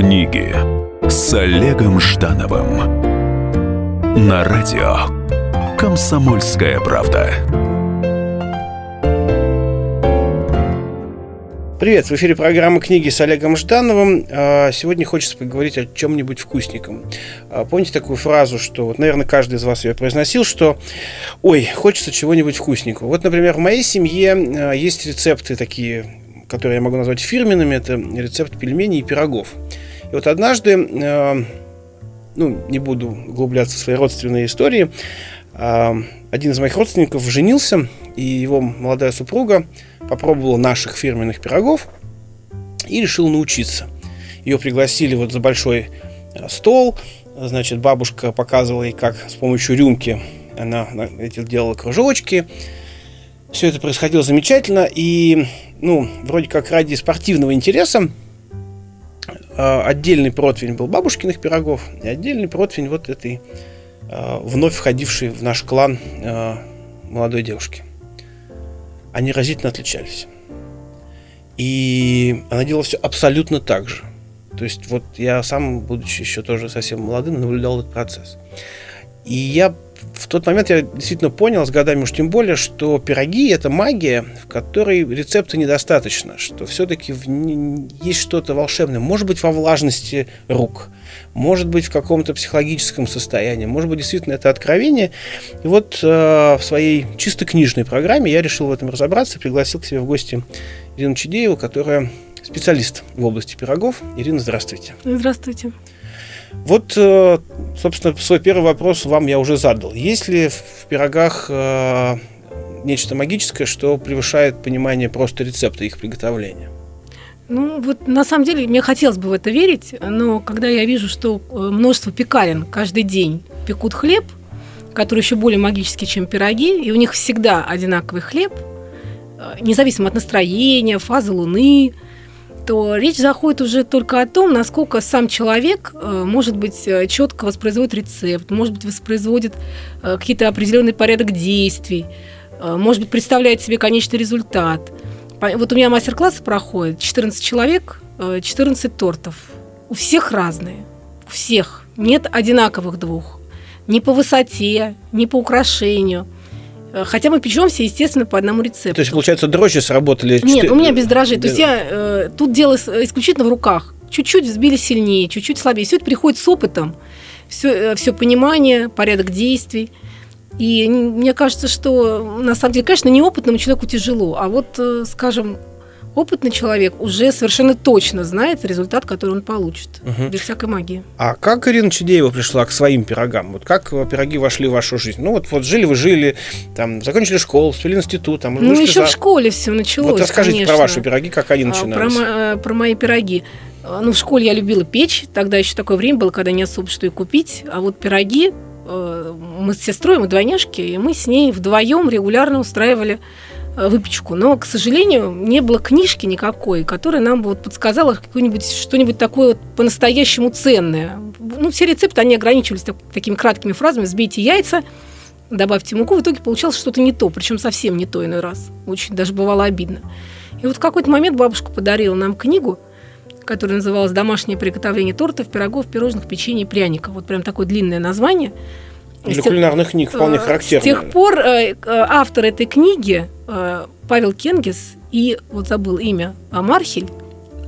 Книги с Олегом Ждановым на радио Комсомольская правда. Привет, в эфире программа «Книги» с Олегом Ждановым. А, сегодня хочется поговорить о чем-нибудь вкусненьком. А, помните такую фразу, что, вот, наверное, каждый из вас ее произносил, что «Ой, хочется чего-нибудь вкусненького». Вот, например, в моей семье а, есть рецепты такие которые я могу назвать фирменными, это рецепт пельменей и пирогов. И вот однажды, э, ну, не буду углубляться в свои родственные истории, э, один из моих родственников женился, и его молодая супруга попробовала наших фирменных пирогов и решила научиться. Ее пригласили вот за большой э, стол, значит, бабушка показывала ей, как с помощью рюмки она эти делала кружочки. Все это происходило замечательно, и ну, вроде как ради спортивного интереса а, отдельный противень был бабушкиных пирогов, и отдельный противень вот этой а, вновь входившей в наш клан а, молодой девушки. Они разительно отличались. И она делала все абсолютно так же. То есть вот я сам, будучи еще тоже совсем молодым, наблюдал этот процесс. И я в тот момент я действительно понял, с годами уж тем более, что пироги – это магия, в которой рецепта недостаточно, что все-таки есть что-то волшебное. Может быть, во влажности рук, может быть, в каком-то психологическом состоянии, может быть, действительно это откровение. И вот э, в своей чисто книжной программе я решил в этом разобраться, пригласил к себе в гости Ирину Чудееву, которая специалист в области пирогов. Ирина, здравствуйте. Здравствуйте. Вот, э, собственно, свой первый вопрос вам я уже задал. Есть ли в пирогах э, нечто магическое, что превышает понимание просто рецепта их приготовления? Ну, вот на самом деле мне хотелось бы в это верить, но когда я вижу, что э, множество пекарен каждый день пекут хлеб, который еще более магический, чем пироги, и у них всегда одинаковый хлеб, независимо от настроения, фазы луны, то речь заходит уже только о том, насколько сам человек, э, может быть, э, четко воспроизводит рецепт, может быть, воспроизводит э, какие-то определенный порядок действий, может быть, представляет себе конечный результат. Вот у меня мастер-классы проходят, 14 человек, 14 тортов. У всех разные, у всех. Нет одинаковых двух. Ни по высоте, ни по украшению – хотя мы печемся, естественно, по одному рецепту. То есть, получается, дрожжи сработали? Нет, 4... у меня без дрожжей. То есть я э, тут дело исключительно в руках. Чуть-чуть взбили сильнее, чуть-чуть слабее. Все это приходит с опытом. Все, э, все понимание, порядок действий. И мне кажется, что на самом деле, конечно, неопытному человеку тяжело. А вот, э, скажем, опытный человек уже совершенно точно знает результат, который он получит, угу. без всякой магии. А как Ирина Чудеева пришла к своим пирогам? Вот как пироги вошли в вашу жизнь? Ну вот, вот жили вы жили, там, закончили школу, вступили в институт. Там, ну еще за... в школе все началось, Вот расскажите конечно. про ваши пироги, как они а, начинались. Про, э, про мои пироги. А, ну, в школе я любила печь, тогда еще такое время было, когда не особо что и купить, а вот пироги, э, мы с сестрой, мы двойняшки, и мы с ней вдвоем регулярно устраивали Э, выпечку. Но, к сожалению, не было книжки никакой, которая нам вот подсказала какое-нибудь что-нибудь такое вот по-настоящему ценное. Ну, все рецепты, они ограничивались так, такими краткими фразами «сбейте яйца», добавьте муку, в итоге получалось что-то не то, причем совсем не то иной раз. Очень даже бывало обидно. И вот в какой-то момент бабушка подарила нам книгу, которая называлась «Домашнее приготовление тортов, пирогов, пирожных, печенье, пряников». Вот прям такое длинное название – для кулинарных книг вполне э, характерно. С тех пор э, автор этой книги э, Павел Кенгис и, вот забыл имя, Мархель,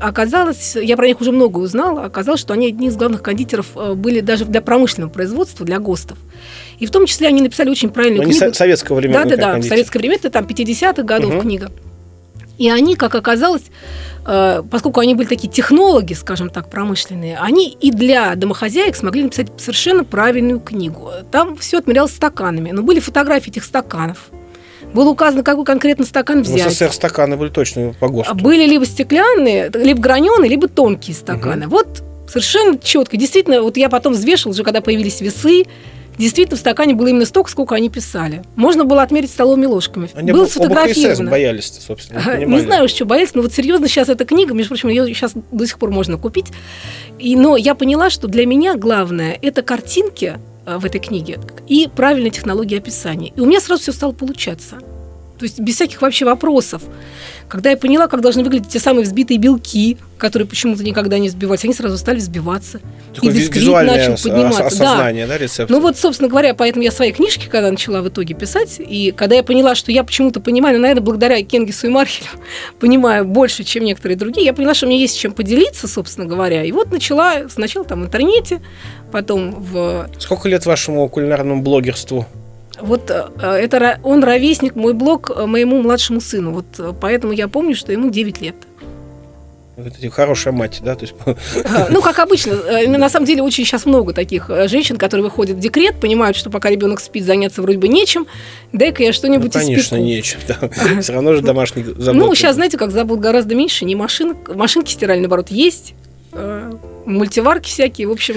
оказалось, я про них уже много узнала, оказалось, что они одни из главных кондитеров были даже для промышленного производства, для ГОСТов. И в том числе они написали очень правильную Но книгу. Советского времени. Да, да, да, в советское время, это там 50-х годов угу. книга. И они, как оказалось, э, поскольку они были такие технологи, скажем так, промышленные, они и для домохозяек смогли написать совершенно правильную книгу. Там все отмерялось стаканами, но были фотографии этих стаканов. Было указано, какой конкретно стакан взять. В СССР стаканы были точно по ГОСТу. Были либо стеклянные, либо граненые, либо тонкие стаканы. Угу. Вот совершенно четко. Действительно, вот я потом взвешивала, уже когда появились весы, Действительно, в стакане было именно столько, сколько они писали. Можно было отмерить столовыми ложками. Они было сфотографировано. боялись, собственно. Не, не знаю, что боялись, но вот серьезно сейчас эта книга, между прочим, ее сейчас до сих пор можно купить. И, но я поняла, что для меня главное – это картинки э, в этой книге и правильная технология описания. И у меня сразу все стало получаться. То есть без всяких вообще вопросов. Когда я поняла, как должны выглядеть те самые взбитые белки, которые почему-то никогда не взбивались, они сразу стали взбиваться. Такое и визуальное начал подниматься. осознание, да, да рецепта? Ну вот, собственно говоря, поэтому я свои книжки, когда начала в итоге писать, и когда я поняла, что я почему-то понимаю, ну, наверное, благодаря Кенгису и Мархелю понимаю больше, чем некоторые другие, я поняла, что мне есть чем поделиться, собственно говоря. И вот начала сначала там в интернете, потом в... Сколько лет вашему кулинарному блогерству? Вот э, это он ровесник, мой блог, э, моему младшему сыну. Вот э, поэтому я помню, что ему 9 лет. Это хорошая мать, да? То есть... Ну, как обычно. На самом деле очень сейчас много таких женщин, которые выходят в декрет, понимают, что пока ребенок спит, заняться вроде бы нечем. Дай-ка я что-нибудь ну, конечно, испеку. нечем. Да. Все равно же домашний забот. Ну, сейчас, знаете, как забот гораздо меньше. Не машин, машинки стиральные, наоборот, есть. Мультиварки всякие, в общем.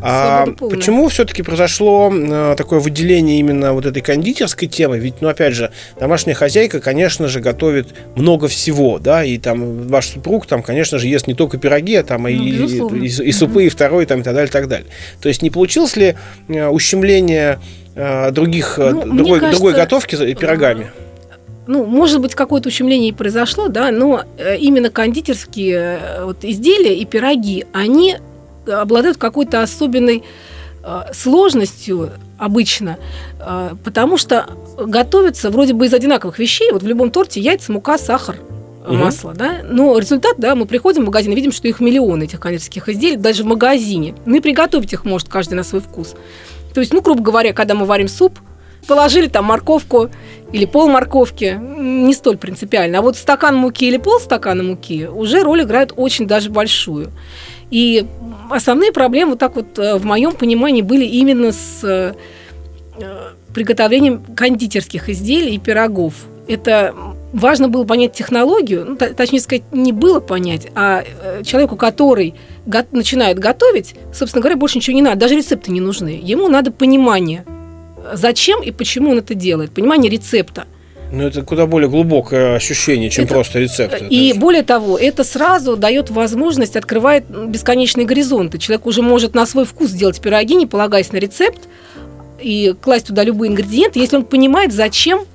А почему все-таки произошло э, такое выделение именно вот этой кондитерской темы? Ведь, ну, опять же, домашняя хозяйка, конечно же, готовит много всего, да, и там ваш супруг, там, конечно же, ест не только пироги, а там ну, и, и, и, и супы, и второй, там, и так далее, и так далее. То есть не получилось ли э, ущемление э, других, ну, другой, кажется, другой готовки пирогами? ну, может быть, какое-то ущемление и произошло, да, но именно кондитерские вот изделия и пироги, они обладают какой-то особенной э, сложностью обычно, э, потому что готовятся вроде бы из одинаковых вещей. Вот в любом торте яйца, мука, сахар, угу. масло, да. Но результат, да, мы приходим в магазин и видим, что их миллионы этих кондитерских изделий, даже в магазине. Ну и приготовить их может каждый на свой вкус. То есть, ну, грубо говоря, когда мы варим суп, положили там морковку или пол морковки, не столь принципиально. А вот стакан муки или пол стакана муки уже роль играют очень даже большую. И основные проблемы, вот так вот э, в моем понимании, были именно с э, приготовлением кондитерских изделий и пирогов. Это важно было понять технологию, ну, точнее сказать, не было понять, а э, человеку, который го- начинает готовить, собственно говоря, больше ничего не надо, даже рецепты не нужны. Ему надо понимание, зачем и почему он это делает, понимание рецепта. Ну, это куда более глубокое ощущение, чем это, просто рецепт. И это более того, это сразу дает возможность, открывает бесконечные горизонты. Человек уже может на свой вкус делать пироги, не полагаясь на рецепт, и класть туда любые ингредиенты, если он понимает, зачем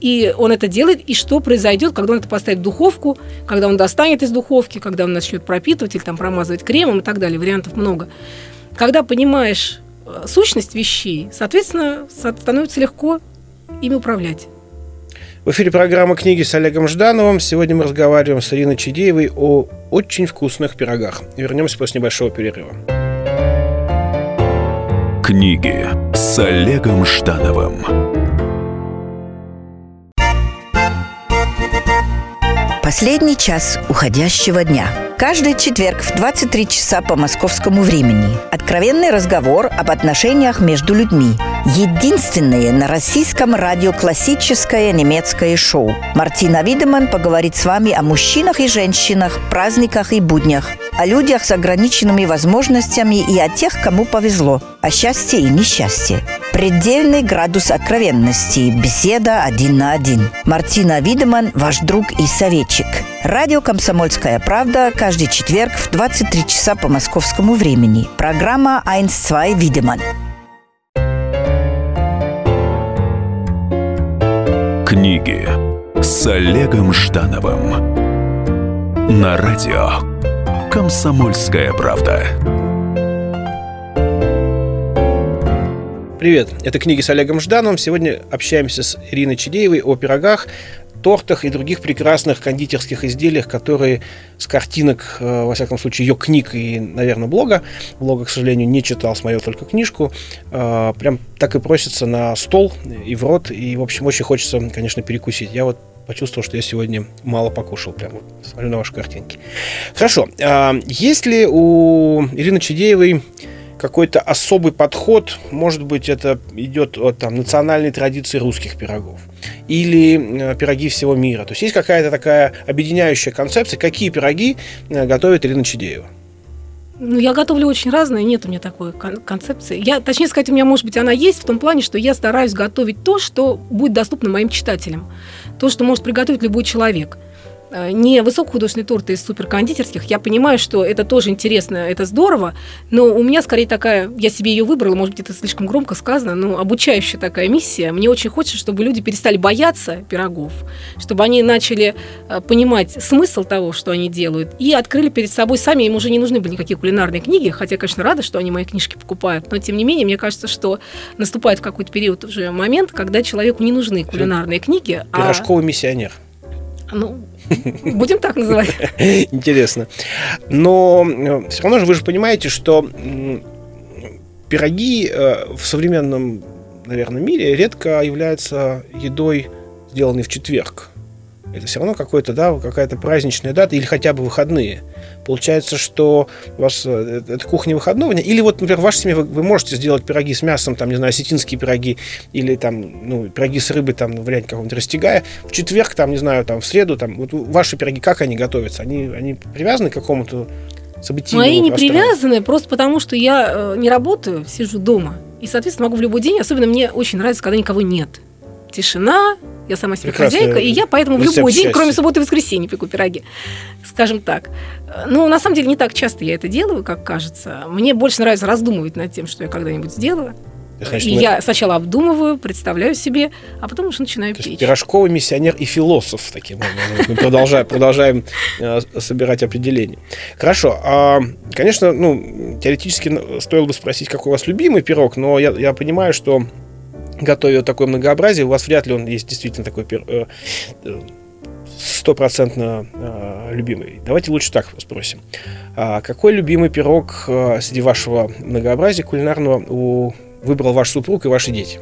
и он это делает, и что произойдет, когда он это поставит в духовку, когда он достанет из духовки, когда он начнет пропитывать или там промазывать кремом и так далее. Вариантов много. Когда понимаешь э, сущность вещей, соответственно, становится легко ими управлять. В эфире программа «Книги» с Олегом Ждановым. Сегодня мы разговариваем с Ириной Чидеевой о очень вкусных пирогах. Вернемся после небольшого перерыва. Книги с Олегом Ждановым. Последний час уходящего дня – Каждый четверг в 23 часа по московскому времени. Откровенный разговор об отношениях между людьми. Единственное на российском радио классическое немецкое шоу. Мартина Видеман поговорит с вами о мужчинах и женщинах, праздниках и буднях, о людях с ограниченными возможностями и о тех, кому повезло, о счастье и несчастье. Предельный градус откровенности. Беседа один на один. Мартина Видеман, ваш друг и советчик. Радио «Комсомольская правда» каждый четверг в 23 часа по московскому времени. Программа «Айнс-2 Видеман». Книги с Олегом Ждановым на радио «Комсомольская правда». Привет, это книги с Олегом Ждановым. Сегодня общаемся с Ириной Чедеевой о пирогах, тортах и других прекрасных кондитерских изделиях, которые с картинок, э, во всяком случае, ее книг и, наверное, блога, блога, к сожалению, не читал, смотрел только книжку, э, прям так и просится на стол и в рот, и, в общем, очень хочется, конечно, перекусить. Я вот почувствовал, что я сегодня мало покушал, прям смотрю на ваши картинки. Хорошо, а есть ли у Ирины Чедеевой какой-то особый подход, может быть, это идет от там, национальной традиции русских пирогов или э, пироги всего мира. То есть есть какая-то такая объединяющая концепция, какие пироги э, готовит Ирина Чедеева. Ну, я готовлю очень разные, нет у меня такой кон- концепции. Я, точнее сказать, у меня, может быть, она есть в том плане, что я стараюсь готовить то, что будет доступно моим читателям. То, что может приготовить любой человек. Э, не высокохудожественные торты из суперкондитерских. Я понимаю, что это тоже интересно, это здорово, но у меня скорее такая, я себе ее выбрала, может быть, это слишком громко сказано, но обучающая такая миссия. Мне очень хочется, чтобы люди перестали бояться пирогов, чтобы они начали э, понимать смысл того, что они делают, и открыли перед собой сами, им уже не нужны были никакие кулинарные книги, хотя, конечно, рада, что они мои книжки покупают, но, тем не менее, мне кажется, что наступает какой-то период уже момент, когда человеку не нужны кулинарные книги. А Пирожковый а... миссионер. Ну, Будем так называть. Интересно. Но э, все равно же вы же понимаете, что пироги э, в современном, наверное, мире редко являются едой, сделанной в четверг. Это все равно какой-то, да, какая-то праздничная дата или хотя бы выходные. Получается, что у вас э, это кухня выходного дня. Или вот, например, в вашей семье вы, вы можете сделать пироги с мясом, там, не знаю, осетинские пироги, или там, ну, пироги с рыбой, там, в варианте какого-нибудь растягая. В четверг, там, не знаю, там, в среду, там, вот ваши пироги, как они готовятся? Они, они привязаны к какому-то событийному Мои не привязаны, просто потому что я э, не работаю, сижу дома. И, соответственно, могу в любой день, особенно мне очень нравится, когда никого нет. Тишина, я сама себе Прекрасная хозяйка, и я поэтому в любой день, кроме субботы и воскресенья, пеку пироги. Скажем так. Ну, на самом деле, не так часто я это делаю, как кажется. Мне больше нравится раздумывать над тем, что я когда-нибудь сделаю. Значит, и мы... я сначала обдумываю, представляю себе, а потом уже начинаю То печь. Пирожковый миссионер и философ, таким образом. Мы продолжаем, продолжаем э, собирать определения. Хорошо. А, конечно, ну, теоретически стоило бы спросить, какой у вас любимый пирог, но я, я понимаю, что готовя такое многообразие, у вас вряд ли он есть действительно такой э, э, стопроцентно э, любимый. Давайте лучше так спросим. А какой любимый пирог среди вашего многообразия кулинарного у, выбрал ваш супруг и ваши дети?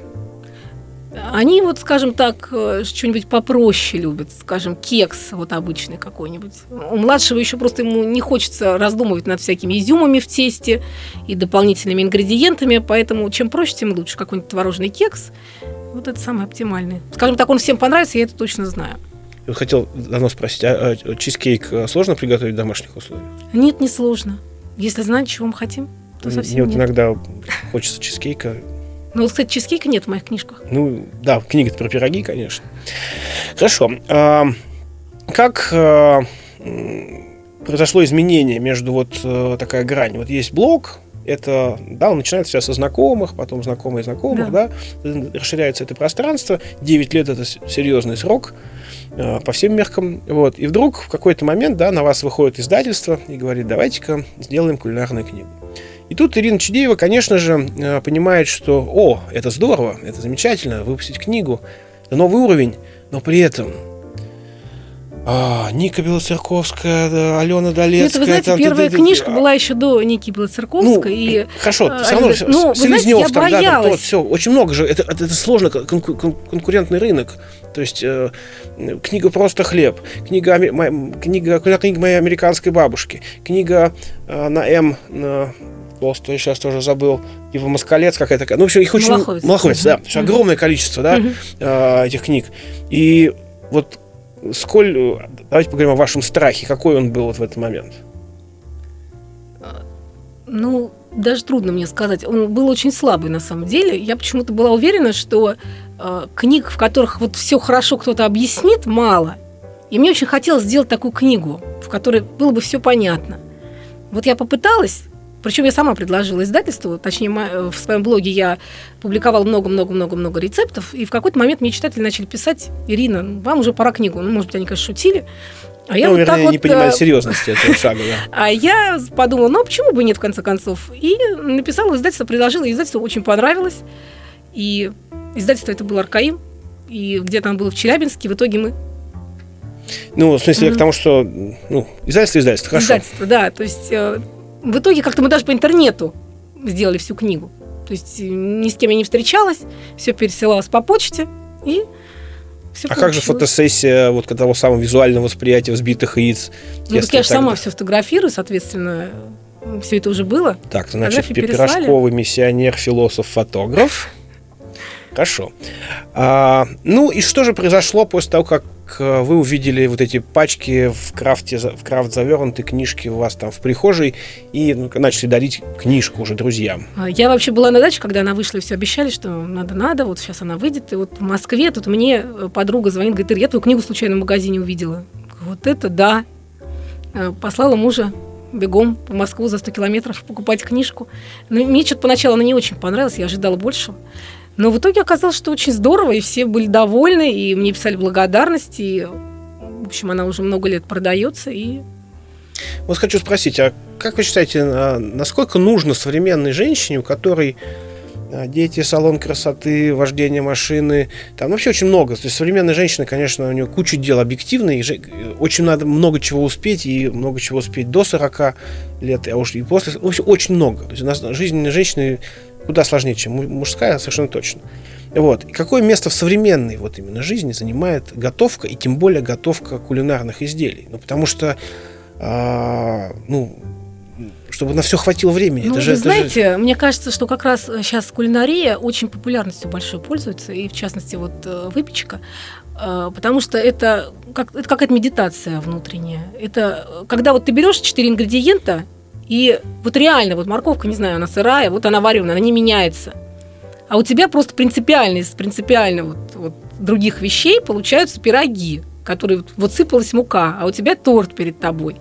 Они вот, скажем так, э, что-нибудь попроще любят, скажем, кекс вот обычный какой-нибудь. У младшего еще просто ему не хочется раздумывать над всякими изюмами в тесте и дополнительными ингредиентами, поэтому чем проще, тем лучше. Какой-нибудь творожный кекс, вот это самый оптимальный. Скажем так, он всем понравится, я это точно знаю. Я хотел давно спросить, а, а чизкейк э, сложно приготовить в домашних условиях? Нет, не сложно. Если знать, чего мы хотим, то совсем Мне вот нет. иногда хочется чизкейка, ну, вот, кстати, чизкейка нет в моих книжках. Ну, да, книга про пироги, конечно. Хорошо. А, как а, произошло изменение между вот а, такая грань? Вот есть блог, это, да, он начинается все со знакомых, потом знакомые знакомых, да. да, расширяется это пространство, 9 лет это серьезный срок э, по всем меркам, вот, и вдруг в какой-то момент, да, на вас выходит издательство и говорит, давайте-ка сделаем кулинарную книгу. И тут Ирина Чудеева, конечно же, э, понимает, что, о, это здорово, это замечательно, выпустить книгу, новый уровень, но при этом а, Ника Белоцерковская, Алена Долецкая. Это, вы знаете, там, первая ты, ты, книжка а... была еще до Ники Белоцерковской. Ну, и, хорошо, а, все равно, ну, Селезнев, там, да, там, то, все, очень много же, это, это, это сложно, конку- конкурентный рынок. То есть э, книга «Просто хлеб», книга, книга, книга моей американской бабушки, книга э, на М, на Толстой, я сейчас тоже забыл, типа Москалец какая-то такая. Ну, в общем, их очень... Малаховец. Малаховец, да. Mm-hmm. огромное количество, да, mm-hmm. этих книг. И вот сколь... Давайте поговорим о вашем страхе. Какой он был вот в этот момент? Ну, даже трудно мне сказать. Он был очень слабый на самом деле. Я почему-то была уверена, что э, книг, в которых вот все хорошо кто-то объяснит, мало. И мне очень хотелось сделать такую книгу, в которой было бы все понятно. Вот я попыталась, причем я сама предложила издательству, точнее, в своем блоге я публиковала много-много-много-много рецептов, и в какой-то момент мне читатели начали писать, Ирина, вам уже пора книгу. Ну, может быть, они, конечно, шутили. А я ну, вот вернее, так вот, не понимали э, серьезности этого шага. Да. А я подумала, ну, а почему бы нет, в конце концов? И написала издательство, предложила, издательству очень понравилось. И издательство это был Аркаим, и где-то оно было в Челябинске, в итоге мы ну, в смысле, mm-hmm. к тому, что ну, издательство, издательство, хорошо. Издательство, да. То есть э, в итоге как-то мы даже по интернету сделали всю книгу. То есть э, ни с кем я не встречалась, все пересылалось по почте и все а получилось. как же фотосессия вот того самого визуального восприятия взбитых яиц? Ну, так я же сама все фотографирую, соответственно, все это уже было. Так, значит, пирожковый миссионер, философ, фотограф. Хорошо. А, ну и что же произошло после того, как Э, вы увидели вот эти пачки в крафте, в крафт завернутые книжки у вас там в прихожей и ну, начали дарить книжку уже друзьям. А, я вообще была на даче, когда она вышла, и все обещали, что надо-надо, вот сейчас она выйдет. И вот в Москве тут мне э, подруга звонит, говорит, я твою книгу случайно в магазине увидела. Вот это да. Э, послала мужа бегом в Москву за 100 километров покупать книжку. Но мне что-то поначалу она не очень понравилась, я ожидала большего. Но в итоге оказалось, что очень здорово, и все были довольны, и мне писали благодарности. И, в общем, она уже много лет продается, и вот хочу спросить, а как вы считаете, а, насколько нужно современной женщине, у которой а, дети, салон красоты, вождение машины, там вообще очень много. То есть современная женщина, конечно, у нее куча дел объективных, очень надо много чего успеть, и много чего успеть до 40 лет, а уж и после. Очень много. То есть у нас жизнь женщины куда сложнее, чем мужская, совершенно точно. Вот. И какое место в современной вот именно жизни занимает готовка, и тем более готовка кулинарных изделий? Ну, потому что а, ну, чтобы на все хватило времени. Ну, это же, вы знаете, же... мне кажется, что как раз сейчас кулинария очень популярностью большой пользуется, и в частности вот э, выпечка, э, потому что это, как, это какая-то медитация внутренняя. Это э, когда вот ты берешь четыре ингредиента, и вот реально, вот морковка, не знаю, она сырая, вот она вареная, она не меняется. А у тебя просто принципиально, из принципиально вот, вот других вещей получаются пироги который вот сыпалась мука, а у тебя торт перед тобой.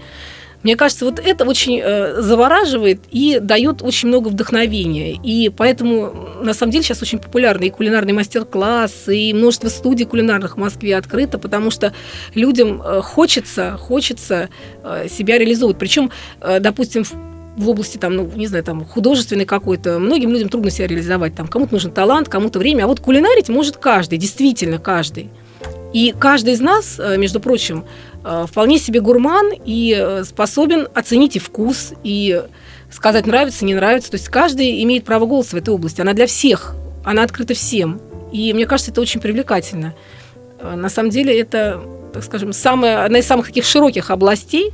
Мне кажется, вот это очень э, завораживает и дает очень много вдохновения. И поэтому, на самом деле, сейчас очень популярны и кулинарные мастер-классы, и множество студий кулинарных в Москве открыто, потому что людям э, хочется, хочется э, себя реализовывать. Причем, э, допустим, в в области там, ну, не знаю, там, художественной какой-то, многим людям трудно себя реализовать, там, кому-то нужен талант, кому-то время, а вот кулинарить может каждый, действительно каждый. И каждый из нас, э, между прочим, э, вполне себе гурман и э, способен оценить и вкус, и сказать, нравится, не нравится. То есть каждый имеет право голоса в этой области. Она для всех, она открыта всем. И мне кажется, это очень привлекательно. На самом деле это, так скажем, самая, одна из самых таких широких областей,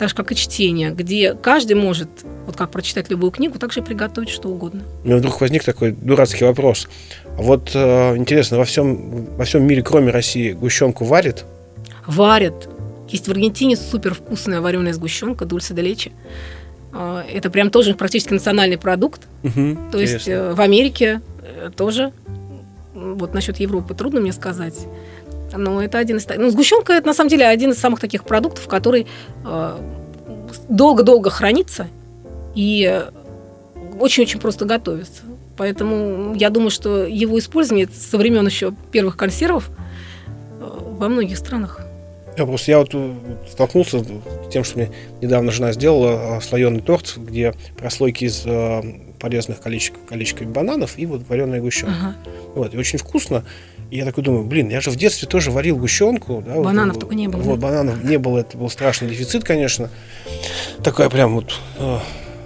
так же, как и чтение, где каждый может, вот как прочитать любую книгу, так же и приготовить что угодно. У меня вдруг возник такой дурацкий вопрос. Вот э, интересно, во всем, во всем мире, кроме России, гущенку варят? Варят. Есть в Аргентине супер вкусная вареная сгущенка, дульсе де лечи. Э, это прям тоже практически национальный продукт. Угу, То интересно. есть э, в Америке э, тоже. Вот насчет Европы трудно мне сказать. Но это один из... Ну, сгущенка это на самом деле один из самых таких продуктов, который э, долго-долго хранится и очень-очень просто готовится. Поэтому я думаю, что его использование со времен еще первых консервов э, во многих странах. Я просто я вот э, столкнулся с тем, что мне недавно жена сделала э, слоеный торт, где прослойки из порезанных количек, количками бананов и вот вареная гущенка. Ага. Вот, и очень вкусно. И я такой думаю, блин, я же в детстве тоже варил гущенку. Да, бананов вот, только не было. Вот, да? бананов не было, это был страшный дефицит, конечно. Такая прям вот э,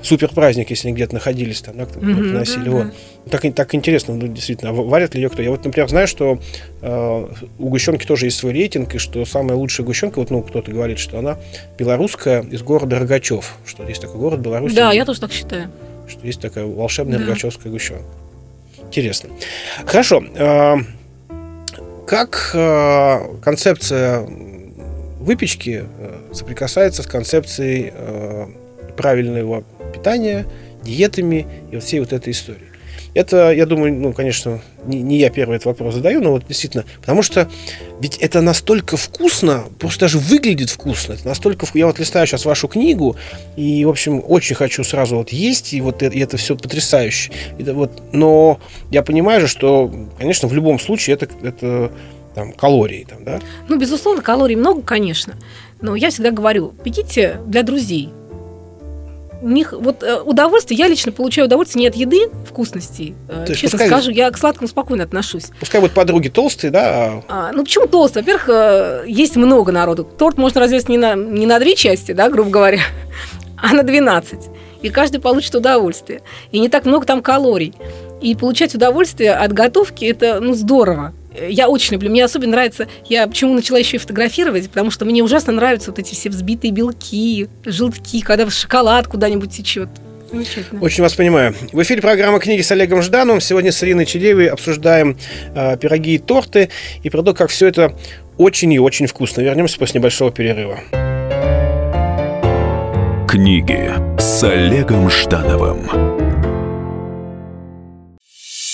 супер праздник, если они где-то находились там, да, mm-hmm, приносили. Да, вот. Да. Так, так интересно, ну, действительно, варят ли ее кто? Я вот, например, знаю, что э, у гущенки тоже есть свой рейтинг, и что самая лучшая гущенка, вот, ну, кто-то говорит, что она белорусская из города Рогачев, что есть такой город Беларусь. Да, я тоже так считаю. Что есть такая волшебная да. рогачевская гущенка. Интересно. Хорошо. Э, как э, концепция выпечки э, соприкасается с концепцией э, правильного питания, диетами и всей вот этой историей? Это, я думаю, ну, конечно, не, не я первый этот вопрос задаю, но вот действительно, потому что ведь это настолько вкусно, просто даже выглядит вкусно. Это настолько Я вот листаю сейчас вашу книгу, и, в общем, очень хочу сразу вот есть, и вот это, и это все потрясающе. Это вот, но я понимаю же, что, конечно, в любом случае это, это там, калории, там, да? Ну, безусловно, калорий много, конечно. Но я всегда говорю, пеките для друзей, у них вот э, удовольствие, я лично получаю удовольствие не от еды, вкусностей. Э, То честно пускай, скажу, я к сладкому спокойно отношусь. Пускай вот подруги толстые, да? А, ну почему толстые? Во-первых, э, есть много народу. Торт можно развести не на, не на две части, да, грубо говоря, а на 12. И каждый получит удовольствие. И не так много там калорий. И получать удовольствие от готовки это ну здорово я очень люблю. Мне особенно нравится, я почему начала еще и фотографировать, потому что мне ужасно нравятся вот эти все взбитые белки, желтки, когда шоколад куда-нибудь течет. Очень вас понимаю. В эфире программа «Книги» с Олегом Ждановым. Сегодня с Ириной Чедеевой обсуждаем э, пироги и торты и про то, как все это очень и очень вкусно. Вернемся после небольшого перерыва. Книги с Олегом Ждановым.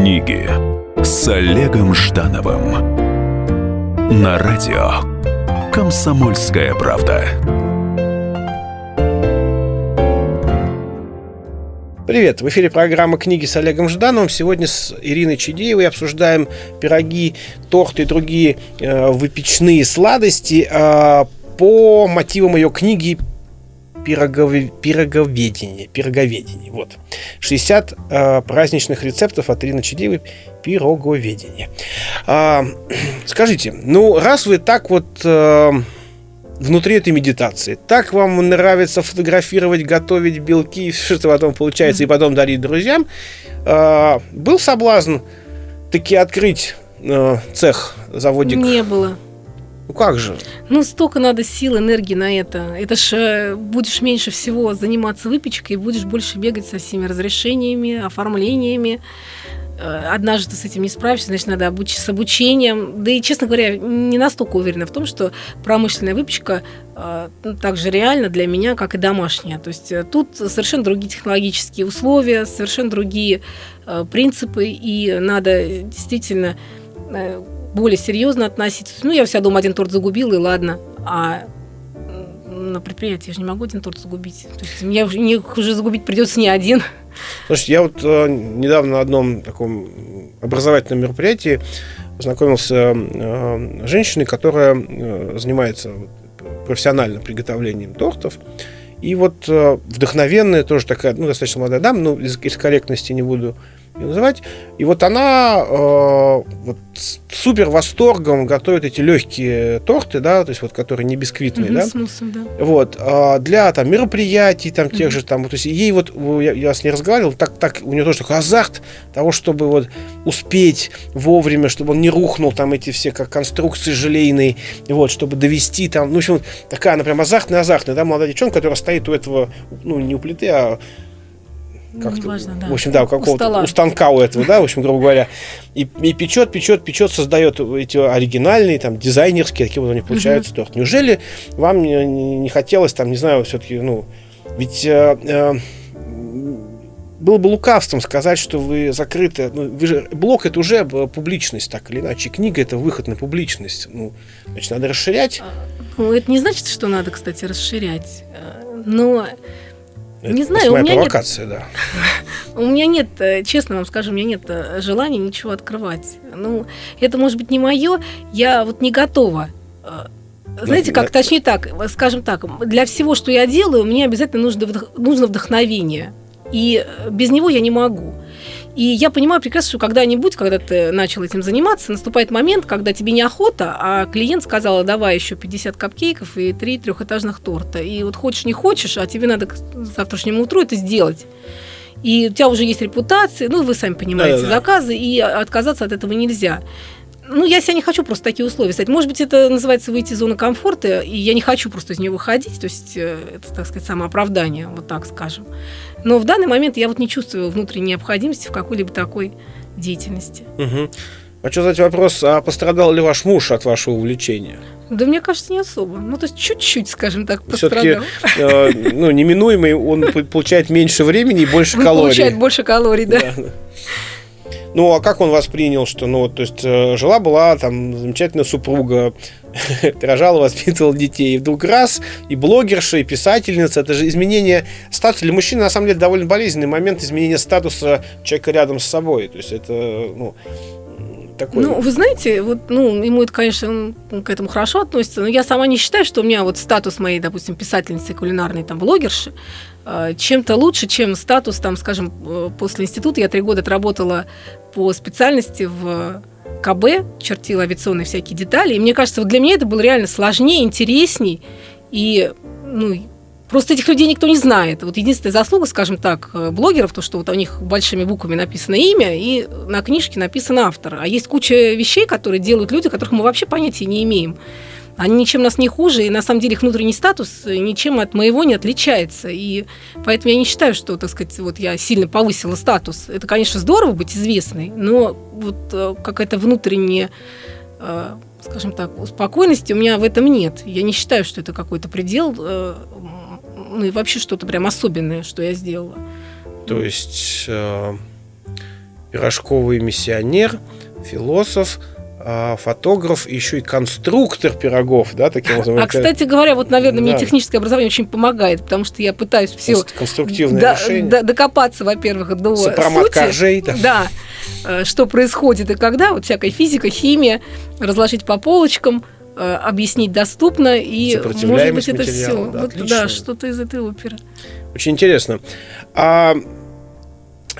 Книги с Олегом Ждановым на радио Комсомольская правда. Привет! В эфире программа «Книги с Олегом Ждановым». Сегодня с Ириной Чудеевой обсуждаем пироги, торты и другие э, выпечные сладости э, по мотивам ее книги пирогове, пироговедение. Пироговедение. Вот. 60 э, праздничных рецептов от Ирины Чедеевой пироговедение. А, скажите, ну, раз вы так вот э, внутри этой медитации, так вам нравится фотографировать, готовить белки, все, что потом получается, и потом дарить друзьям, э, был соблазн таки открыть э, цех, заводик? Не было. Ну как же? Ну, столько надо сил, энергии на это. Это ж э, будешь меньше всего заниматься выпечкой, будешь больше бегать со всеми разрешениями, оформлениями. Э, однажды ты с этим не справишься, значит, надо обуч... с обучением. Да и, честно говоря, не настолько уверена в том, что промышленная выпечка э, так же реальна для меня, как и домашняя. То есть тут совершенно другие технологические условия, совершенно другие принципы, и надо действительно более серьезно относиться. Ну, я себя дома один торт загубила, и ладно. А на предприятии я же не могу один торт загубить. То есть мне мне уже загубить придется не один. Слушайте, я вот э, недавно на одном таком образовательном мероприятии познакомился э, с женщиной, которая э, занимается профессиональным приготовлением тортов. И вот э, вдохновенная, тоже такая, ну, достаточно молодая дама, ну, из, из корректности не буду называть. И вот она э, вот с супер восторгом готовит эти легкие торты, да, то есть вот которые не бисквитные, да? С муссом, да. Вот э, для там мероприятий там тех же там, то есть ей вот я, я с ней разговаривал, так так у нее тоже такой азарт того, чтобы вот успеть вовремя, чтобы он не рухнул там эти все как конструкции желейные, вот, чтобы довести там, ну в общем такая, она прям азартная азартная, да, молодая девчонка, которая стоит у этого, ну не у плиты, а как Неважно, да. В общем, да, у какого-то у, у станка у этого, да, в общем, грубо говоря. И, и печет, печет, печет, создает эти оригинальные, там, дизайнерские, такие вот у них получаются торт. Неужели вам не, не хотелось, там, не знаю, все-таки, ну, ведь э, э, было бы лукавством сказать, что вы закрыты. Ну, вы же, блог это уже публичность, так или иначе. Книга это выход на публичность. Ну, значит, надо расширять. Ну, это не значит, что надо, кстати, расширять. Э, но это не знаю, у меня провокация, нет, да. У меня нет, э, честно вам скажу, у меня нет э, желания ничего открывать. Ну, это может быть не мое, я вот не готова. Э, знаете, как, точнее так, скажем так, для всего, что я делаю, мне обязательно нужно, нужно вдохновение. И без него я не могу. И я понимаю прекрасно, что когда-нибудь, когда ты начал этим заниматься, наступает момент, когда тебе неохота, а клиент сказал, давай еще 50 капкейков и 3 трехэтажных торта. И вот хочешь, не хочешь, а тебе надо к завтрашнему утру это сделать. И у тебя уже есть репутация, ну, вы сами понимаете, да, да, заказы, и отказаться от этого нельзя ну, я себя не хочу просто такие условия ставить. Может быть, это называется выйти из зоны комфорта, и я не хочу просто из нее выходить, то есть э, это, так сказать, самооправдание, вот так скажем. Но в данный момент я вот не чувствую внутренней необходимости в какой-либо такой деятельности. Угу. Хочу задать вопрос, а пострадал ли ваш муж от вашего увлечения? Да мне кажется, не особо. Ну, то есть чуть-чуть, скажем так, пострадал. Все-таки, э, ну, неминуемый, он получает меньше времени и больше он калорий. получает больше калорий, да. да. Ну, а как он воспринял, что, ну, то есть, э, жила-была там замечательная супруга, рожала, воспитывала детей, и вдруг раз, и блогерша, и писательница, это же изменение статуса. Для мужчины, на самом деле, довольно болезненный момент изменения статуса человека рядом с собой. То есть, это, ну, такой... Ну, вы знаете, вот, ну, ему это, конечно, к этому хорошо относится, но я сама не считаю, что у меня вот статус моей, допустим, писательницы, кулинарной, там, блогерши, э, чем-то лучше, чем статус, там, скажем, э, после института. Я три года отработала по специальности в КБ, чертила авиационные всякие детали. И мне кажется, вот для меня это было реально сложнее, интересней. И, ну, Просто этих людей никто не знает. Вот единственная заслуга, скажем так, э, блогеров, то, что вот у них большими буквами написано имя, и на книжке написан автор. А есть куча вещей, которые делают люди, которых мы вообще понятия не имеем. Они ничем нас не хуже, и на самом деле их внутренний статус ничем от моего не отличается. И поэтому я не считаю, что, так сказать, вот я сильно повысила статус. Это, конечно, здорово быть известной, но вот э, какая-то внутренняя э, скажем так, спокойности у меня в этом нет. Я не считаю, что это какой-то предел, э, ну и вообще что-то прям особенное, что я сделала. То есть э, пирожковый миссионер, философ, а, фотограф, еще и конструктор пирогов, да, таким образом. А, кстати говоря, вот, наверное, да. мне техническое образование очень помогает, потому что я пытаюсь все... Конструктивное до, решение. До, докопаться, во-первых, до Сопромат сути. коржей. Да. да, э, что происходит и когда, вот всякая физика, химия, разложить по полочкам, э, объяснить доступно, и, может быть, это все. Да, вот, да, что-то из этой оперы. Очень интересно. А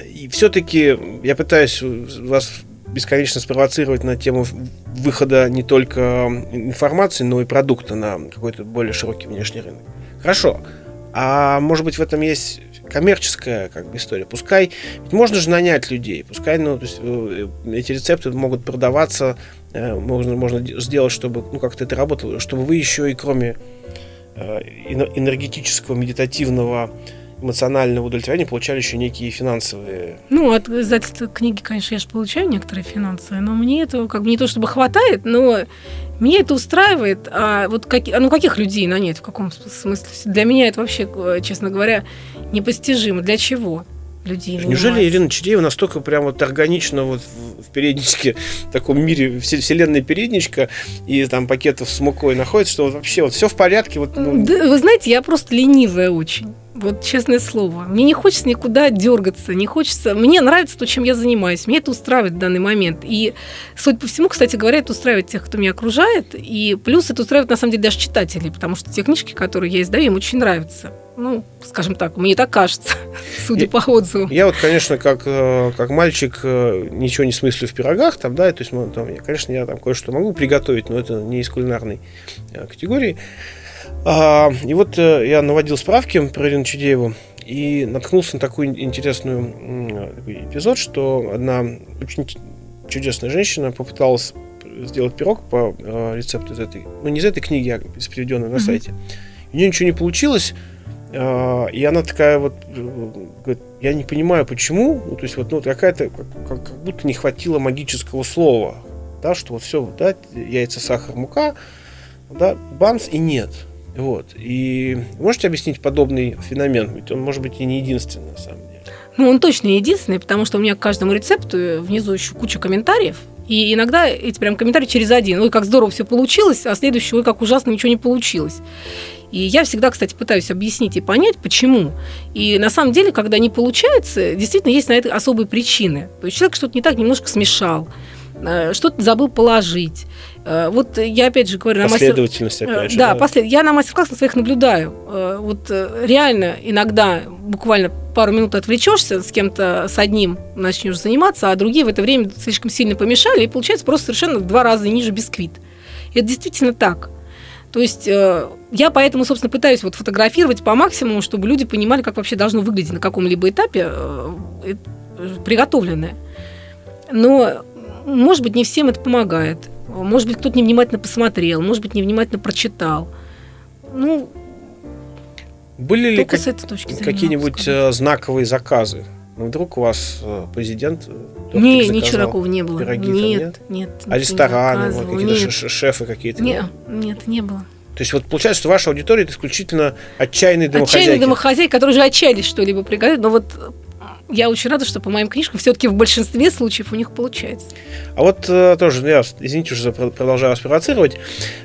и все-таки я пытаюсь вас бесконечно спровоцировать на тему выхода не только информации, но и продукта на какой-то более широкий внешний рынок. Хорошо. А может быть в этом есть коммерческая как бы история. Пускай, ведь можно же нанять людей, пускай, ну, то есть, э, эти рецепты могут продаваться, э, можно, можно сделать, чтобы, ну, как-то это работало, чтобы вы еще и кроме э, энергетического, медитативного эмоционального удовлетворения получали еще некие финансовые. Ну, от издательства книги, конечно, я же получаю некоторые финансовые, но мне этого как бы не то чтобы хватает, но мне это устраивает. А вот как, ну, каких людей нанять, в каком смысле? Для меня это вообще, честно говоря, непостижимо. Для чего? Людей. Неужели Ирина Чиреева настолько прям вот органично вот в передничке, в таком мире, вселенной передничка, и там пакетов с мукой находится, что вот вообще вот все в порядке? Вот, ну... да, вы знаете, я просто ленивая очень. Вот честное слово. Мне не хочется никуда дергаться, не хочется. Мне нравится то, чем я занимаюсь. Мне это устраивает в данный момент. И, судя по всему, кстати говоря, это устраивает тех, кто меня окружает. И плюс это устраивает, на самом деле, даже читателей, потому что те книжки, которые я издаю, им очень нравятся. Ну, скажем так, мне так кажется, судя по отзывам. Я вот, конечно, как, э, как мальчик э, ничего не смыслю в пирогах, там, да, то есть, там, я, конечно, я там кое-что могу приготовить, но это не из кулинарной э, категории. А, и вот я наводил справки про Ирину Чудееву и наткнулся на такой интересный такой эпизод, что одна очень чудесная женщина попыталась сделать пирог по рецепту из этой, ну не из этой книги, а из приведенной на mm-hmm. сайте. У нее ничего не получилось, а, и она такая вот говорит, я не понимаю, почему, ну, то есть вот ну, какая-то, как, как будто не хватило магического слова, да, что вот все, да, яйца, сахар, мука, да, бамс и нет. Вот. И можете объяснить подобный феномен? Ведь он может быть и не единственный, на самом деле. Ну, он точно единственный, потому что у меня к каждому рецепту внизу еще куча комментариев. И иногда эти прям комментарии через один. Ой, как здорово все получилось, а следующий, ой, как ужасно ничего не получилось. И я всегда, кстати, пытаюсь объяснить и понять, почему. И на самом деле, когда не получается, действительно есть на это особые причины. То есть человек что-то не так немножко смешал, э, что-то забыл положить. Э, вот я опять же говорю... Последовательность, мастер... опять же. Да, да. Послед... я на мастер-классах своих наблюдаю. Э, вот реально иногда буквально пару минут отвлечешься, с кем-то, с одним начнешь заниматься, а другие в это время слишком сильно помешали, и получается просто совершенно в два раза ниже бисквит. И это действительно так. То есть э, я поэтому, собственно, пытаюсь вот фотографировать по максимуму, чтобы люди понимали, как вообще должно выглядеть на каком-либо этапе э, э, приготовленное. Но, может быть, не всем это помогает. Может быть, кто-то невнимательно посмотрел, может быть, невнимательно прочитал. Ну, были ли как, какие-нибудь знаковые заказы? Ну, вдруг у вас президент не, ничего такого не было. Пироги нет, нет, нет. А рестораны, вот, какие-то шефы какие-то? Нет, нет, не было. То есть вот получается, что ваша аудитория это исключительно отчаянные домохозяйки. Отчаянные домохозяйки, которые уже отчаялись что-либо приготовить. Но вот я очень рада, что по моим книжкам все-таки в большинстве случаев у них получается. А вот э, тоже, я, извините, уже продолжаю вас провоцировать.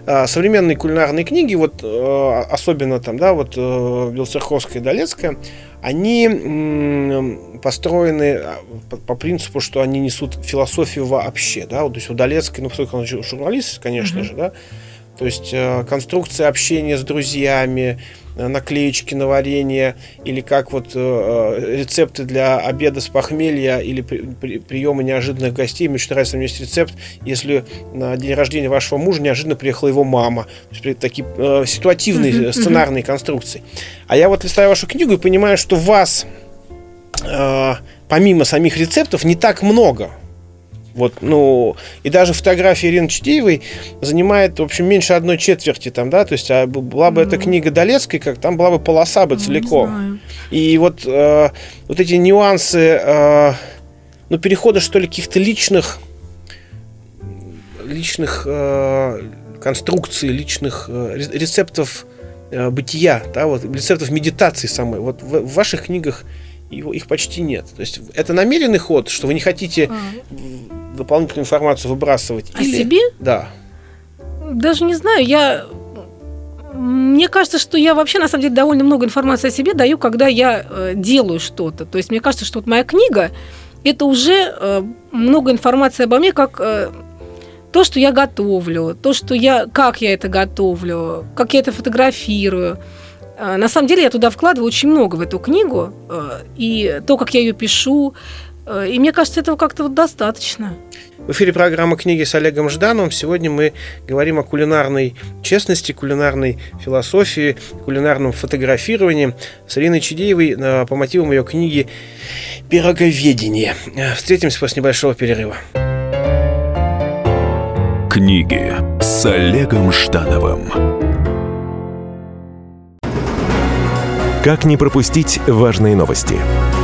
Э, современные кулинарные книги, вот э, особенно там, да, вот э, Белцерковская и Долецкая, они м, построены а, по, по принципу, что они несут философию вообще, да, вот, то есть у Долецкой, ну, поскольку он журналист, конечно uh-huh. же, да, То есть э, конструкция общения с друзьями, э, наклеечки на варенье, или как вот э, рецепты для обеда с похмелья или при, при, приема неожиданных гостей. Мне очень нравится, у меня есть рецепт, если на день рождения вашего мужа неожиданно приехала его мама. То есть, такие э, ситуативные uh-huh, сценарные uh-huh. конструкции. А я вот листаю вашу книгу и понимаю, что вас, э, помимо самих рецептов, не так много. Вот, ну, и даже фотография Ирины Чтеевой занимает, в общем, меньше одной четверти там, да, то есть а была бы mm-hmm. эта книга Долецкой, как там была бы полоса бы целиком. И вот, э, вот эти нюансы, э, ну, перехода, что ли, каких-то личных, личных э, конструкций, личных э, рецептов э, бытия, да, вот, рецептов медитации самой. Вот в, в ваших книгах его, их почти нет. То есть это намеренный ход, что вы не хотите а. Дополнительную информацию выбрасывать. О или... себе? Да. Даже не знаю, я... Мне кажется, что я вообще, на самом деле, довольно много информации о себе даю, когда я э, делаю что-то. То есть мне кажется, что вот моя книга – это уже э, много информации обо мне, как э, то, что я готовлю, то, что я, как я это готовлю, как я это фотографирую – а, на самом деле я туда вкладываю очень много в эту книгу, а, и то, как я ее пишу, и мне кажется, этого как-то вот достаточно. В эфире программа «Книги» с Олегом Ждановым. Сегодня мы говорим о кулинарной честности, кулинарной философии, кулинарном фотографировании с Ириной Чудеевой по мотивам ее книги «Пироговедение». Встретимся после небольшого перерыва. Книги с Олегом Ждановым. Как не пропустить важные новости?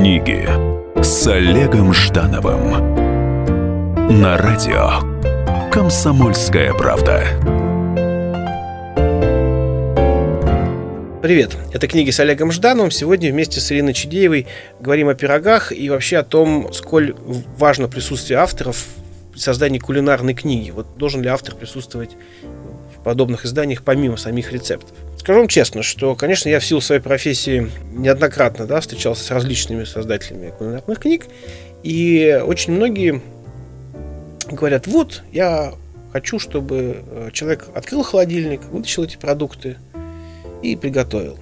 Книги с Олегом Ждановым на радио Комсомольская правда. Привет, это книги с Олегом Ждановым. Сегодня вместе с Ириной Чудеевой говорим о пирогах и вообще о том, сколь важно присутствие авторов при создании кулинарной книги. Вот должен ли автор присутствовать в подобных изданиях помимо самих рецептов. Скажу вам честно, что, конечно, я в силу своей профессии неоднократно да, встречался с различными создателями кулинарных книг, и очень многие говорят, вот, я хочу, чтобы э, человек открыл холодильник, вытащил эти продукты и приготовил.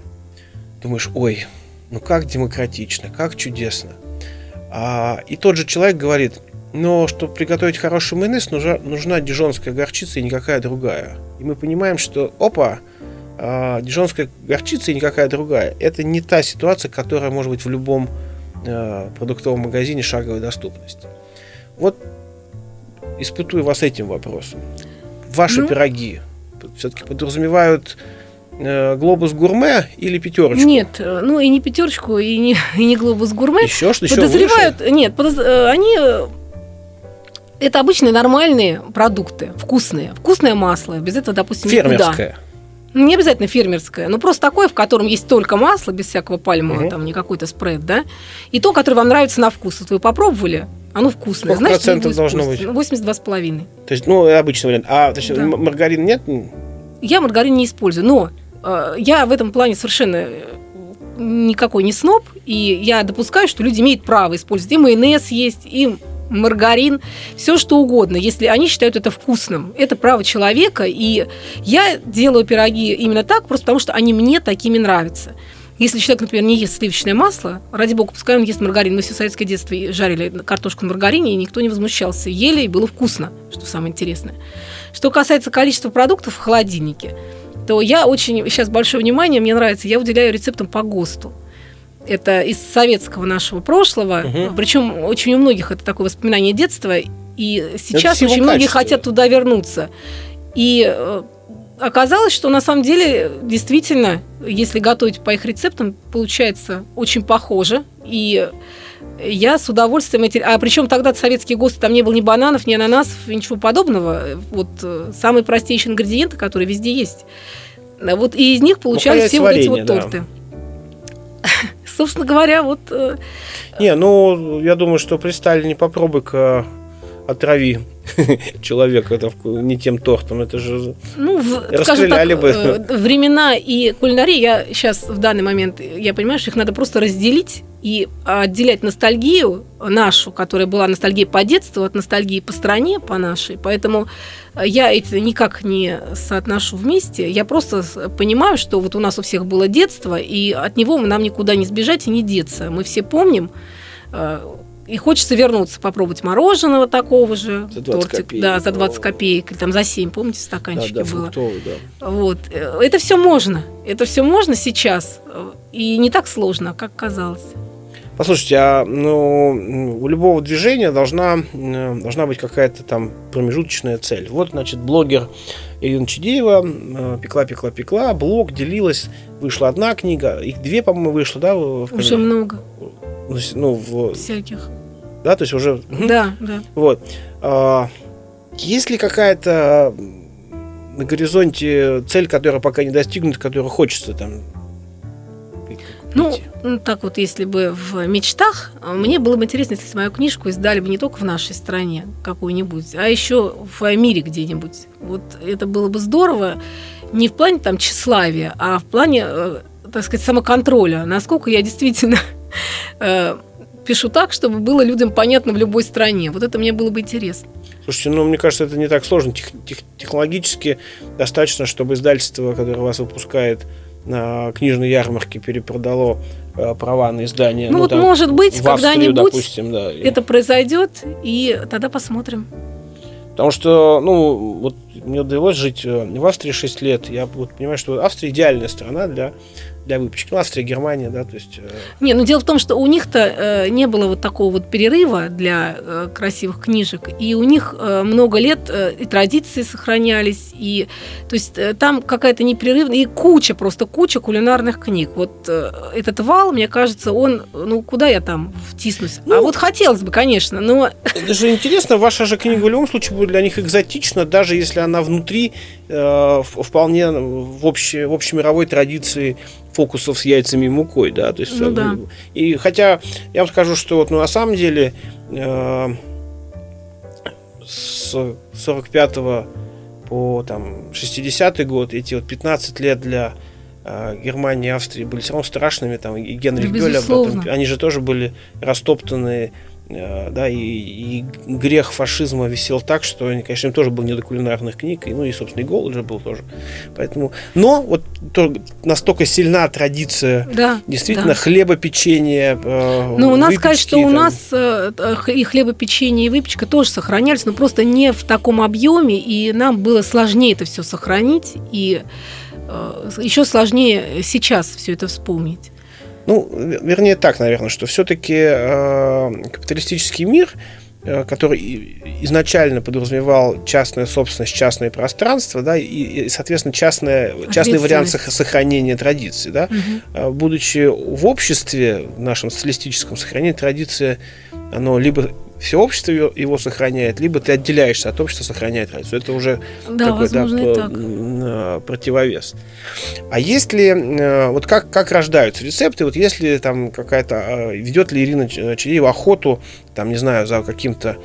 Думаешь, ой, ну как демократично, как чудесно. А, и тот же человек говорит, но чтобы приготовить хороший майонез, нужна, нужна дижонская горчица и никакая другая. И мы понимаем, что, опа, а, дижонская горчица и никакая другая. Это не та ситуация, которая может быть в любом а, продуктовом магазине шаговой доступности. Вот испытую вас этим вопросом. Ваши ну, пироги все-таки подразумевают э, глобус гурме или пятерочку? Нет, э, ну и не пятерочку, и не, и не глобус гурме. Еще что Подозревают, еще нет, подоз, э, они это обычные нормальные продукты, вкусные, вкусное масло, без этого, допустим, Фермерское. Никуда. Не обязательно фермерское, но просто такое, в котором есть только масло, без всякого пальмового, угу. там не какой-то спред, да, и то, которое вам нравится на вкус. Вот вы попробовали, оно вкусное. Сколько Значит, процентов должно быть? 82,5. То есть, ну, обычный вариант. А то есть, да. маргарин нет? Я маргарин не использую, но э, я в этом плане совершенно э, никакой не сноб, и я допускаю, что люди имеют право использовать и майонез есть, и маргарин, все что угодно, если они считают это вкусным. Это право человека, и я делаю пироги именно так, просто потому что они мне такими нравятся. Если человек, например, не ест сливочное масло, ради бога, пускай он ест маргарин. Мы все советское детство жарили картошку на маргарине, и никто не возмущался. Ели, и было вкусно, что самое интересное. Что касается количества продуктов в холодильнике, то я очень, сейчас большое внимание, мне нравится, я уделяю рецептам по ГОСТу это из советского нашего прошлого. Угу. Причем очень у многих это такое воспоминание детства. И сейчас очень многие хотят туда вернуться. И э, оказалось, что на самом деле действительно, если готовить по их рецептам, получается очень похоже. И я с удовольствием эти... А причем тогда советские ГОСТы, там не было ни бананов, ни ананасов, ничего подобного. Вот э, самые простейшие ингредиенты, которые везде есть. Вот и из них получались Ну, все варенье, вот эти вот да. Собственно говоря, вот э, Не, ну, я думаю, что при Сталине попробуй-ка отрави человека это не тем тортом. Это же... Ну, в, скажем так, Расстреляли бы. э, времена и кулинария, я сейчас в данный момент, я понимаю, что их надо просто разделить и отделять ностальгию нашу, которая была ностальгией по детству, от ностальгии по стране, по нашей. Поэтому э, я это никак не соотношу вместе. Я просто понимаю, что вот у нас у всех было детство, и от него нам никуда не сбежать и не деться. Мы все помним. Э, И хочется вернуться, попробовать мороженого такого же. За 20 копеек. Да, за 20 О. копеек. Или там за 7, помните, Да, стаканчики да, было. фруктовый, да. Вот. Э, Это все можно. Это все можно сейчас. э, И не так сложно, как казалось. Послушайте, а ну, у любого движения должна, м, должна быть какая-то там промежуточная цель. Вот, значит, блогер Ирина Чидеева э, пекла, пекла, пекла, блог делилась, вышла одна книга, их две, по-моему, вышло, да? Уже много Ну, Ну, в- всяких. Да, то есть уже... Да, да. Вот. А, есть ли какая-то на горизонте цель, которая пока не достигнута, которую хочется там Ну, м, так вот, если бы в мечтах, а, мне было бы интересно, если мою книжку издали бы не только в нашей стране какую-нибудь, а еще в мире где-нибудь. Вот это было бы здорово не в плане там тщеславия, а в плане, э, так сказать, самоконтроля. Насколько я действительно э, пишу так, чтобы было людям понятно в любой стране. Вот это мне было бы интересно. Слушайте, ну, мне кажется, это не так сложно. Тех- тех- технологически достаточно, чтобы издательство, которое вас выпускает на книжной ярмарке, перепродало э, права на издание. Ну, вот там, может быть, когда-нибудь да. Это произойдет, и тогда посмотрим. Потому что, ну, вот мне довелось жить э, в Австрии 6 лет. Я вот понимаю, что Австрия идеальная страна для, для выпечки. Ну, Австрия, Германия, да, то есть... э, Не, ну дело в том, что у них-то э, не было вот такого вот перерыва для э, красивых книжек, и у них э, много лет э, и традиции сохранялись, и то есть э, там какая-то непрерывная и куча просто куча кулинарных книг. Вот э, этот вал, мне кажется, он, ну куда я там втиснусь? а Ну, вот хотелось бы, конечно, но Это же интересно, ваша же книга в любом случае будет для них экзотична, даже если она внутри э, вполне в, общей, в общемировой традиции фокусов с яйцами и мукой, да, то есть Ну э, да. и хотя я вам скажу, что вот ну, на самом деле э, с 45 по там 60 год эти вот 15 лет для э, Германии и Австрии были все равно страшными, там и Генрих Да, Бёль об этом, они же тоже были растоптаны да, и, и грех фашизма висел так, что, конечно, им тоже был не до кулинарных книг, и, ну и, собственно, и голод же был тоже. Поэтому, но вот то- настолько сильна традиция да. действительно да. хлебопечения, э, Ну, у нас выпечки, сказать, что у там. нас э, э, и хлебопечение, и выпечка тоже сохранялись, но просто не в таком объеме, и нам было сложнее это все сохранить, и еще сложнее сейчас все это вспомнить. Ну, ве- вернее так, наверное, что все-таки капиталистический мир, э, который изначально подразумевал частную собственность, частное пространство, да, и, и, соответственно, частное, частный вариант сох- сохранения традиций, да. А, будучи в обществе, в нашем социалистическом сохранении, традиция, оно либо все общество его, сохраняет, либо ты отделяешься от общества, сохраняя традицию. Это уже Да, такой да, возможно, п- так. а, противовес. А если э, вот как, как рождаются рецепты, вот если там какая-то а, ведет ли Ирина Чареева охоту, там, не знаю, за каким-то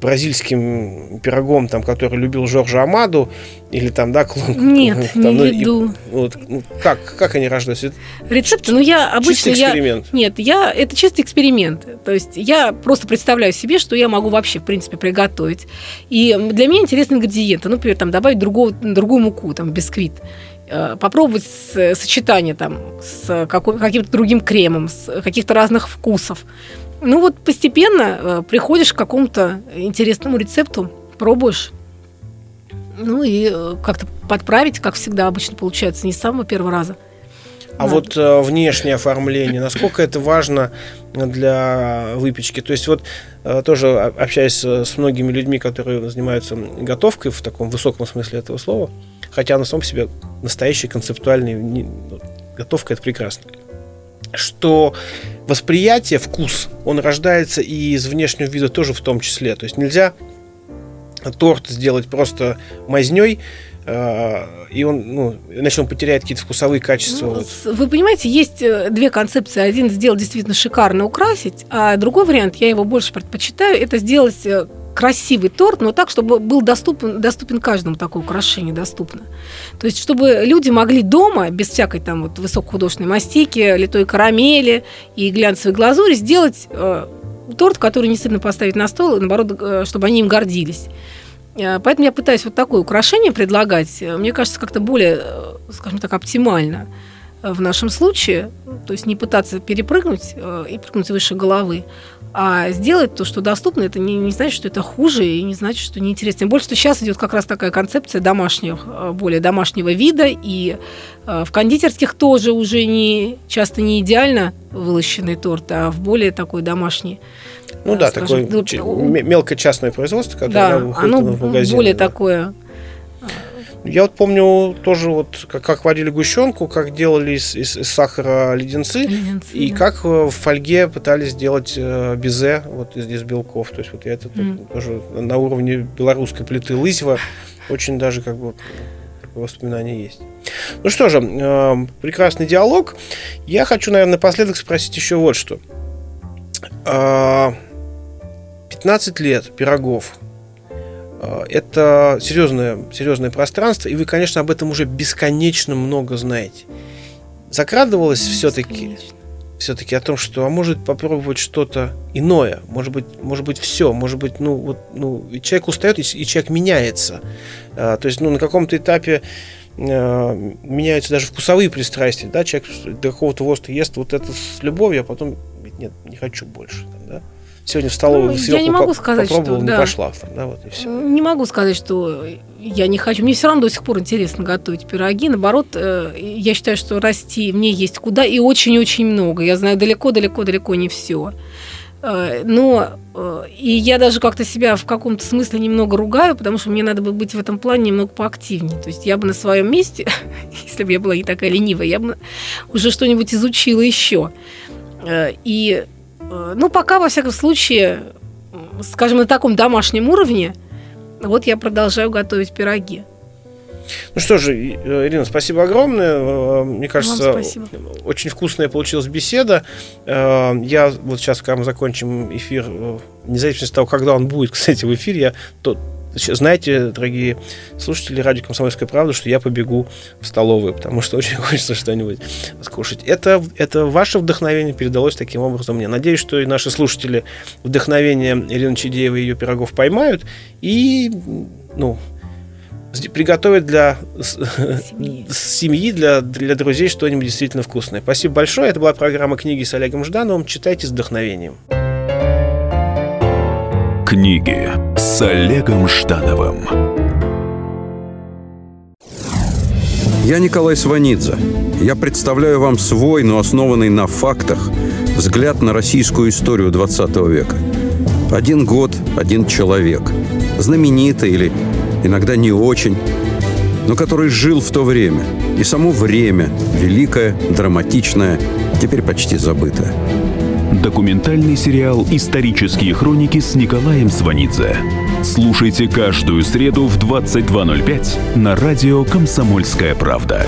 бразильским пирогом, там, который любил Жоржа Амаду, или там, да, клон. Нет, там, не ну, и- веду. вот, ну, как, как они рождаются? Рецепты, ну я обычно чистый я эксперимент. нет, я это чистый эксперимент. То есть я просто представляю себе, что я могу вообще в принципе приготовить. И для меня интересны ингредиенты. Ну, например, там добавить другого, другую муку, там бисквит. Э, Попробовать сочетание там с каким-то другим кремом, с каких-то разных вкусов. Ну вот постепенно э, приходишь к какому-то интересному рецепту, пробуешь. Ну и э, как-то подправить, как всегда обычно получается, не с самого первого раза. А Надо. вот э, внешнее оформление, насколько это важно для выпечки? То есть вот э, тоже общаясь с, с многими людьми, которые занимаются готовкой в таком высоком смысле этого слова, хотя она сам по себе настоящий концептуальный, не, ну, готовка это прекрасно. Что восприятие, вкус, он рождается и из внешнего вида тоже в том числе. То есть нельзя торт сделать просто мазней, э, и он, ну, иначе он потеряет какие-то вкусовые качества. Ну, вот. Вы понимаете, есть э, две концепции. Один сделать действительно шикарно украсить, а другой вариант, я его больше предпочитаю, это сделать э, красивый торт, но так, чтобы был доступен, доступен каждому такое украшение доступно. То есть, чтобы люди могли дома, без всякой там вот высокохудожественной мастики, литой карамели и глянцевой глазури, сделать э, торт, который не стыдно поставить на стол, и наоборот, э, чтобы они им гордились. Э, Поэтому я пытаюсь вот такое украшение предлагать. Мне кажется, как-то более, э, скажем так, оптимально в нашем случае. То есть не пытаться перепрыгнуть э, и прыгнуть выше головы, а сделать то, что доступно, это не, не значит, что это хуже, и не значит, что неинтересно. Тем более, что сейчас идет как раз такая концепция домашнего, э, более домашнего вида, и э, в кондитерских тоже уже не часто не идеально вылощенный торт, а в более такой домашний. Ну да, скажем, такое ну, ч- м- мелкое частное производство, которое да, выходит оно в магазин. более да. такое Я вот помню тоже вот, как, как варили гущенку, как делали из, из- из сахара леденцы, леденцы, и да. как э, в фольге пытались сделать э, безе вот из, из белков. То есть вот я это Мгм. тоже на уровне белорусской плиты Лызева очень даже как бы воспоминание есть. Ну что же, э, прекрасный диалог. Я хочу, наверное, напоследок спросить еще вот что. А, 15 лет пирогов. А, Это серьезное, серьезное пространство, и вы, конечно, об этом уже бесконечно много знаете. Закрадывалось все-таки все-таки о том, что а может попробовать что-то иное, может быть, может быть все, может быть, ну вот, ну человек устает и, и человек меняется, А, то есть, ну на каком-то этапе а, меняются даже вкусовые пристрастия, да, человек до какого-то возраста ест вот это с любовью, а потом нет, не хочу больше, там, да. Сегодня в столовую Ну, я не могу сказать, что попробовал, не да. пошла, там, да, вот и все. Не могу сказать, что я не хочу. Мне все равно до сих пор интересно готовить пироги. Наоборот, э, я считаю, что расти мне есть куда и очень-очень много. Я знаю далеко-далеко-далеко не все. Но э, и я даже как-то себя в каком-то смысле немного ругаю, потому что мне надо бы быть в этом плане немного поактивнее. То есть я бы на своем месте, если бы я была не такая ленивая, я бы уже что-нибудь изучила еще. Э, И, э, ну, пока, во всяком случае, скажем, на таком домашнем уровне, вот я продолжаю готовить пироги. Ну что же, э, Ирина, спасибо огромное. Э, Мне кажется, очень вкусная получилась беседа. Э, Я вот сейчас, когда мы закончим эфир, э, вне зависимости от того, когда он будет, кстати, в эфире, я то, знаете, дорогие слушатели радио «Комсомольская правда», что я побегу в столовую, потому что очень хочется что-нибудь скушать. Это, это ваше вдохновение передалось таким образом мне. Надеюсь, что и наши слушатели вдохновение Ирины Чидеевой и ее пирогов поймают и, ну, приготовят для Семьи. семьи, для, для друзей что-нибудь действительно вкусное. Спасибо большое. Это была программа «Книги с Олегом Ждановым». Читайте с вдохновением. Книги с Олегом Ждановым. Я Николай Сванидзе. Я представляю вам свой, но основанный на фактах, взгляд на российскую историю 20 века. Один год, один человек. Знаменитый или иногда не очень, но который жил в то время. И само время, великое, драматичное, теперь почти забытое. Документальный сериал «Исторические хроники» с Николаем Сванидзе. Слушайте каждую среду в 22.05 на радио «Комсомольская правда».